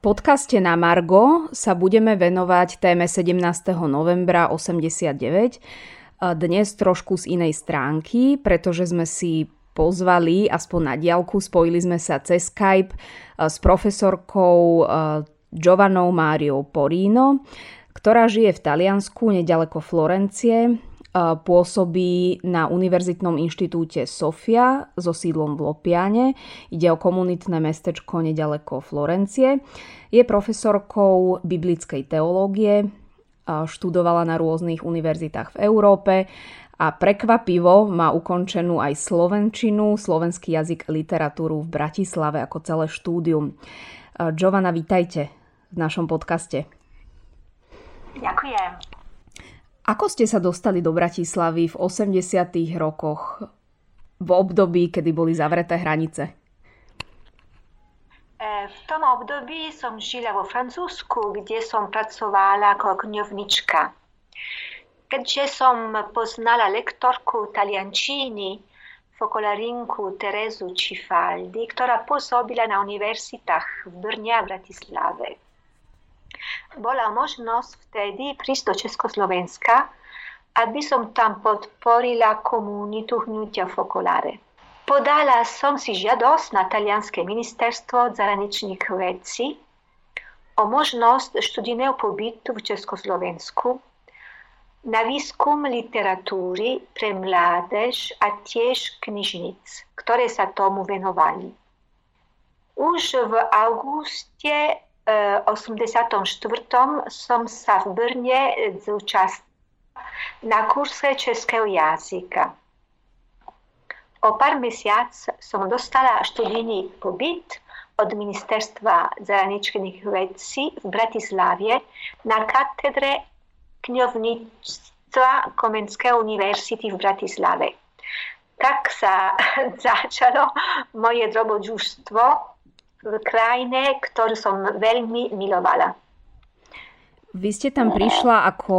podcaste na Margo sa budeme venovať téme 17. novembra 89. Dnes trošku z inej stránky, pretože sme si pozvali aspoň na diálku, spojili sme sa cez Skype s profesorkou Giovannou Máriou Porino, ktorá žije v Taliansku nedaleko Florencie pôsobí na Univerzitnom inštitúte Sofia so sídlom v Lopiane. Ide o komunitné mestečko nedaleko Florencie. Je profesorkou biblickej teológie, študovala na rôznych univerzitách v Európe a prekvapivo má ukončenú aj slovenčinu, slovenský jazyk a literatúru v Bratislave ako celé štúdium. Giovanna, vítajte v našom podcaste. Ďakujem. Ako ste sa dostali do Bratislavy v 80. rokoch, v období, kedy boli zavreté hranice? E, v tom období som žila vo Francúzsku, kde som pracovala ako kňovnička. Keďže som poznala lektorku taliančiny, fokolarinku Terezu Cifaldi, ktorá pôsobila na univerzitách v Brne a Bratislave bola možnosť vtedy prísť do Československa, aby som tam podporila komunitu hnutia Fokolare. Podala som si žiadosť na talianské ministerstvo zahraničných vecí o možnosť študijného pobytu v Československu na výskum literatúry pre mládež a tiež knižnic, ktoré sa tomu venovali. Už v auguste 84. som sa v Brne zúčastnila na kurse českého jazyka. O pár mesiac som dostala študijný pobyt od Ministerstva zahraničných vecí v Bratislavie na katedre kňovníctva Komenskej univerzity v Bratislave. Tak sa začalo moje drobodružstvo v krajine, ktorú som veľmi milovala. Vy ste tam prišla ako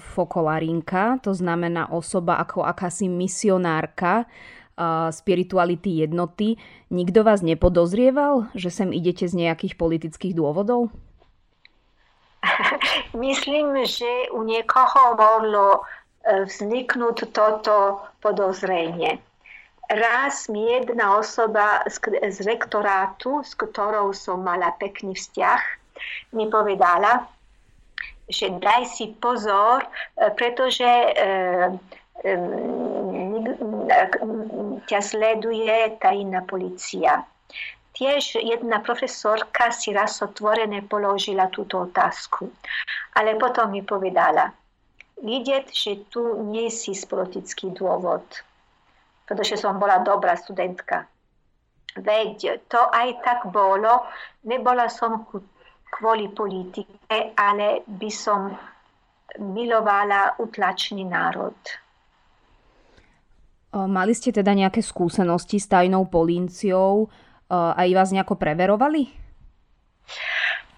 fokolarinka, to znamená osoba ako akási misionárka uh, spirituality jednoty. Nikto vás nepodozrieval, že sem idete z nejakých politických dôvodov? Myslím, že u niekoho mohlo e, vzniknúť toto podozrenie raz mi jedna osoba z, z rektorátu, s ktorou som mala pekný vzťah, mi povedala, že daj si pozor, e, pretože e, e, ťa sleduje tajná policia. Tiež jedna profesorka si raz otvorené položila túto otázku. Ale potom mi povedala, vidieť, že tu nie si z politický dôvod pretože som bola dobrá studentka. Veď to aj tak bolo, nebola som kvôli politike, ale by som milovala utlačný národ. Mali ste teda nejaké skúsenosti s tajnou políciou? Aj vás nejako preverovali?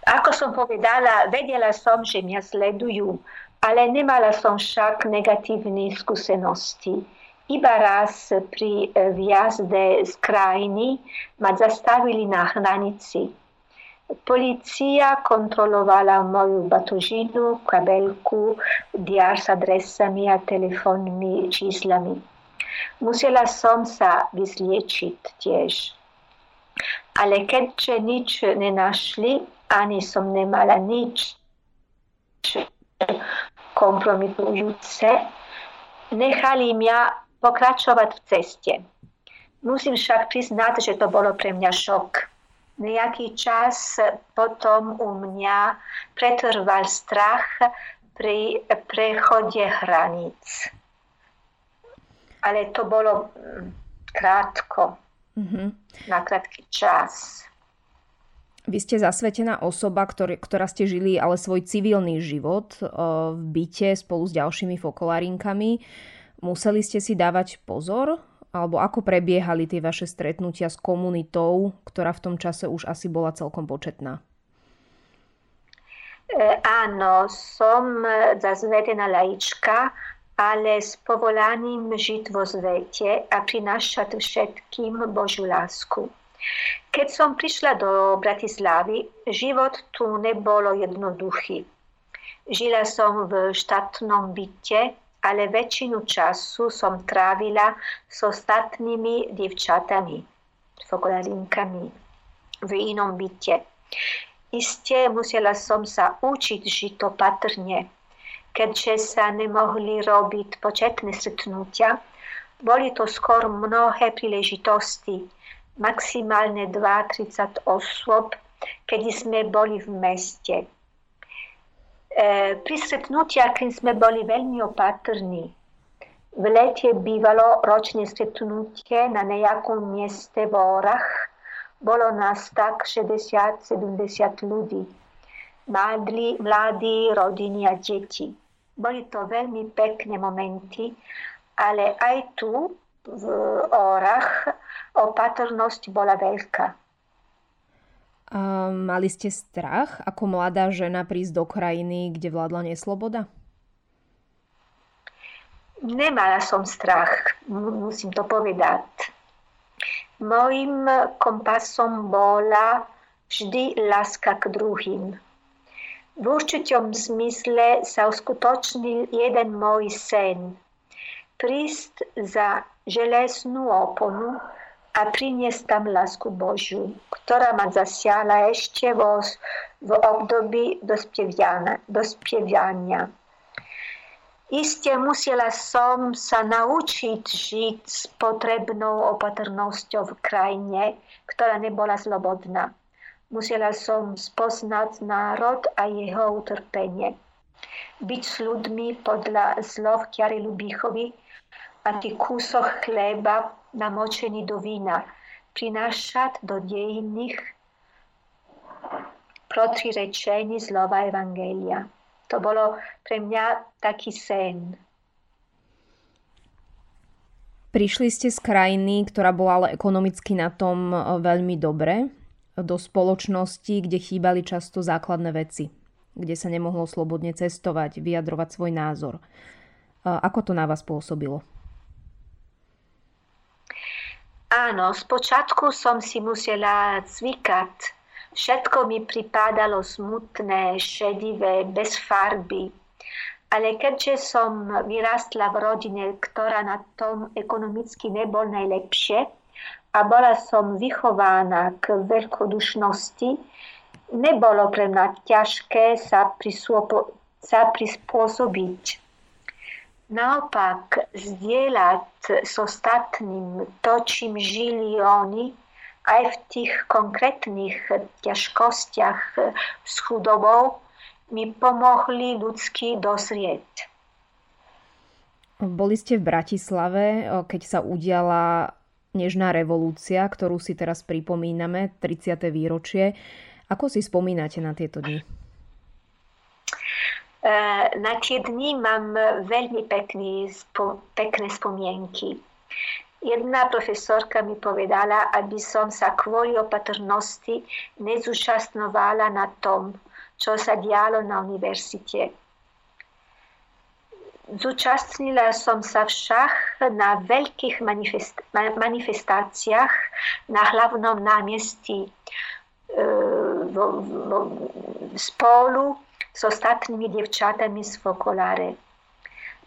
Ako som povedala, vedela som, že mňa sledujú, ale nemala som však negatívne skúsenosti. Iba raz pri e, vjazde z krajiny ma zastavili na hranici. Policija kontrolovala moju batožinu, kabelku, diar s adresami a telefonnimi číslami. Musela som sa vyzliečiť tiež. Ale keďže nič nenašli, ani som nemala nič kompromitujúce, nechali mňa pokračovať v ceste. Musím však priznať, že to bolo pre mňa šok. Nejaký čas potom u mňa pretrval strach pri prechode hraníc. Ale to bolo mm, krátko, mm-hmm. na krátky čas. Vy ste zasvetená osoba, ktorý, ktorá ste žili ale svoj civilný život v byte spolu s ďalšími fokolarinkami. Museli ste si dávať pozor? Alebo ako prebiehali tie vaše stretnutia s komunitou, ktorá v tom čase už asi bola celkom početná? E, áno, som zazvedená laička, ale s povolaním žiť vo zvete a prinášať všetkým Božiu lásku. Keď som prišla do Bratislavy, život tu nebolo jednoduchý. Žila som v štátnom byte, ale väčšinu času som trávila s ostatnými divčatami, fokolarinkami v inom byte. Isté musela som sa učiť žiť opatrne, keďže sa nemohli robiť početné stretnutia. Boli to skôr mnohé príležitosti, maximálne 2-30 osôb, kedy sme boli v meste. E, pri stretnutiach, keď sme boli veľmi opatrní, v lete bývalo ročné stretnutie na nejakom mieste v Orach, bolo nás tak 60-70 ľudí. Mladí, mladí, rodiny a deti. Boli to veľmi pekné momenty, ale aj tu v Orach opatrnosť bola veľká. Mali ste strach ako mladá žena prísť do krajiny, kde vládla nesloboda? Nemala som strach, musím to povedať. Mojím kompasom bola vždy láska k druhým. V určitom smysle sa uskutočnil jeden môj sen. Prísť za železnú oponu a priniesť tam lásku Božiu, ktorá ma zasiala ešte vo, v období dospievania. Isté musela som sa naučiť žiť s potrebnou opatrnosťou v krajine, ktorá nebola slobodná. Musela som spoznať národ a jeho utrpenie. Byť s ľuďmi podľa slov Kiary Lubichovi a tý kúsok chleba namočený do vína prinášať do dejinných protirečení slova Evangelia. To bolo pre mňa taký sen. Prišli ste z krajiny, ktorá bola ale ekonomicky na tom e, veľmi dobre, do spoločnosti, kde chýbali často základné veci, kde sa nemohlo slobodne cestovať, vyjadrovať svoj názor. E, ako to na vás pôsobilo? Áno, spočiatku som si musela zvykať Všetko mi pripadalo smutné, šedivé, bez farby. Ale keďže som vyrastla v rodine, ktorá na tom ekonomicky nebol najlepšie a bola som vychovaná k veľkodušnosti, nebolo pre mňa ťažké sa, sa prispôsobiť. Naopak, zdieľať s ostatným to, čím žili oni, aj v tých konkrétnych ťažkostiach s chudobou mi pomohli ľudský dosrieť. Boli ste v Bratislave, keď sa udiala Nežná revolúcia, ktorú si teraz pripomíname, 30. výročie. Ako si spomínate na tieto dni? E, na tie dni mám veľmi pekný, pekné spomienky. Jedna profesorka mi povedala, aby som sa kvôli opatrnosti nezúčastnovala na tom, čo sa dialo na univerzite. Zúčastnila som sa však na veľkých manifest- manifestáciách na hlavnom námestí e, spolu s ostatnými devčatami z Fokolare.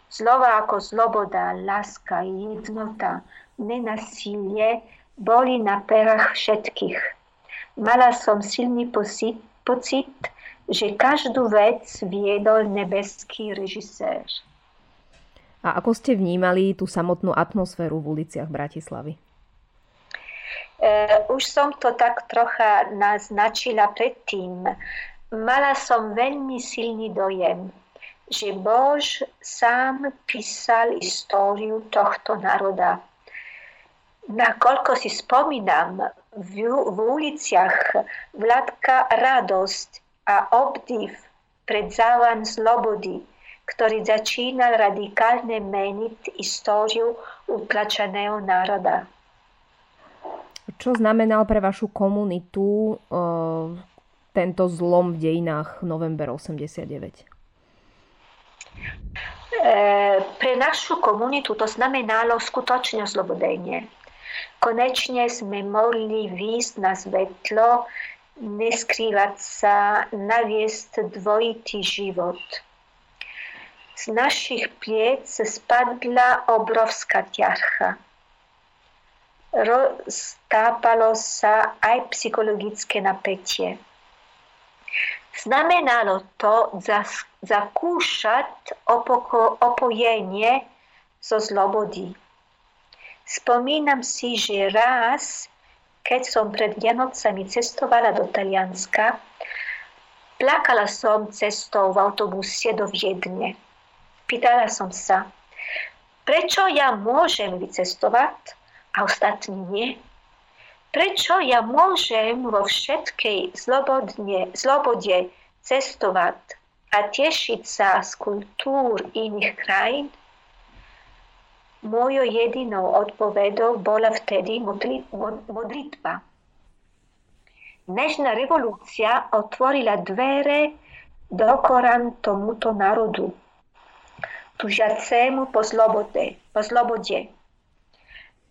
Slova ako sloboda, láska, jednota, nenasilje boli na perách všetkých. Mala som silný pocit, pocit, že každú vec viedol nebeský režisér. A ako ste vnímali tú samotnú atmosféru v uliciach Bratislavy? Uh, už som to tak trocha naznačila predtým. Mala som veľmi silný dojem, že Bož sám písal históriu tohto národa nakoľko si spomínam, v, v uliciach vládka radosť a obdiv pred závan slobody, ktorý začínal radikálne meniť históriu utlačeného národa. Čo znamenal pre vašu komunitu uh, tento zlom v dejinách november 89? E, pre našu komunitu to znamenalo skutočne oslobodenie Konečne sme mohli výjsť na svetlo, neskrývať sa, naviesť dvojitý život. Z našich pliec spadla obrovská ťarcha. Roztápalo sa aj psychologické napätie. Znamenalo to zakúšať opoko, opojenie zo zlobody. Spomínam si, že raz, keď som pred Vianocami cestovala do Talianska, plakala som cestou v autobuse do Viedne. Pýtala som sa, prečo ja môžem vycestovať a ostatní nie? Prečo ja môžem vo všetkej zlobodne, zlobode cestovať a tešiť sa z kultúr iných krajín? Mojou jedinou odpovedou bola vtedy modlitba. Dnešná revolúcia otvorila dvere do Korán tomuto národu, tužiacemu po slobode. Po slobode.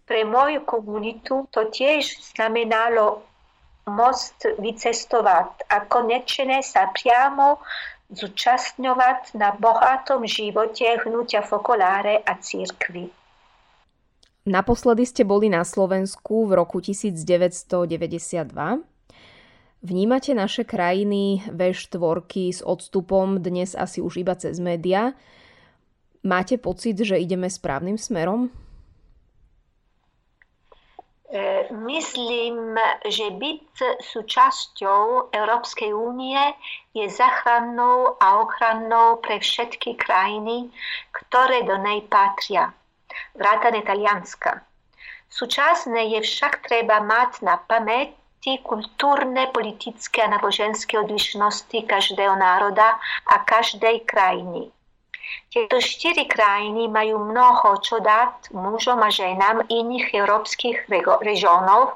Pre moju komunitu to tiež znamenalo most vycestovať a konečne sa priamo zúčastňovať na bohatom živote hnutia Fokoláre a církvy. Naposledy ste boli na Slovensku v roku 1992. Vnímate naše krajiny V4 s odstupom dnes asi už iba cez média. Máte pocit, že ideme správnym smerom? E, myslím, že byť súčasťou Európskej únie je záchrannou a ochrannou pre všetky krajiny, ktoré do nej patria, vrátane Talianska. Súčasne je však treba mať na pamäti kultúrne, politické a náboženské odlišnosti každého národa a každej krajiny. Te cztery krainy mają mnoho co dać mużom a żenam innych europejskich regionów,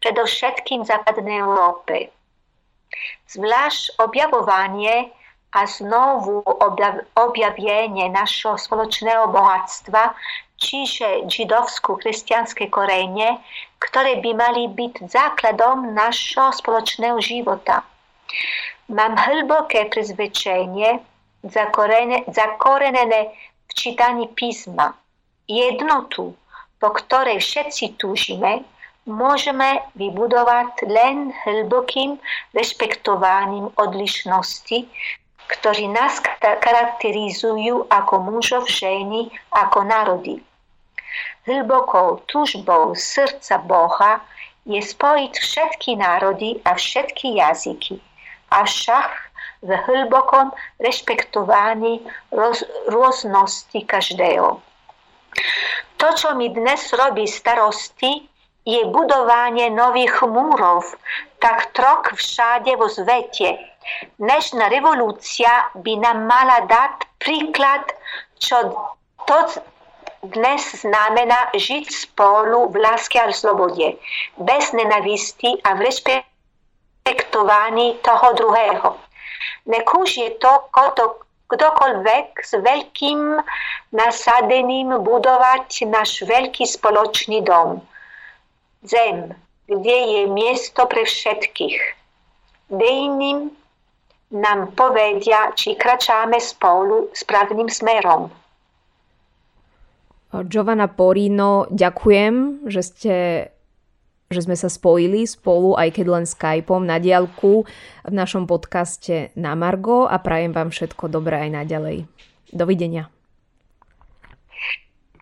przede wszystkim zachodniej Europy. Zwłaszcza objawowanie, a znowu objaw objawienie naszego wspólnego bogactwa cisze żydowsko-chrześcijańskie korenie, które by mali być zakładem naszego społecznego żywota. Mam głębokie przyzwyczajenie, prezvedčenie, zakorenené v čítaní písma. Jednotu, po ktorej všetci túžime, môžeme vybudovať len hlbokým rešpektovaním odlišnosti, ktorí nás charakterizujú ako mužov, ženy, ako národy. Hlbokou túžbou srdca Boha je spojiť všetky národy a všetky jazyky. Avšak v hlbokom rešpektovaní roz, rôznosti každého. To, čo mi dnes robí starosti, je budovanie nových múrov, tak trok všade vo svete. Dnešná revolúcia by nám mala dať príklad, čo to dnes znamená žiť spolu v láske a v slobode, bez nenavisti a v rešpektovaní toho druhého. Nech to kdokoľvek s veľkým nasadením budovať náš veľký spoločný dom. Zem, kde je miesto pre všetkých. Dejným nám povedia, či kračáme spolu správnym smerom. Giovanna Porino, ďakujem, že ste že sme sa spojili spolu, aj keď len Skypeom na diálku v našom podcaste na Margo a prajem vám všetko dobré aj naďalej. Dovidenia.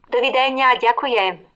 Dovidenia, ďakujem.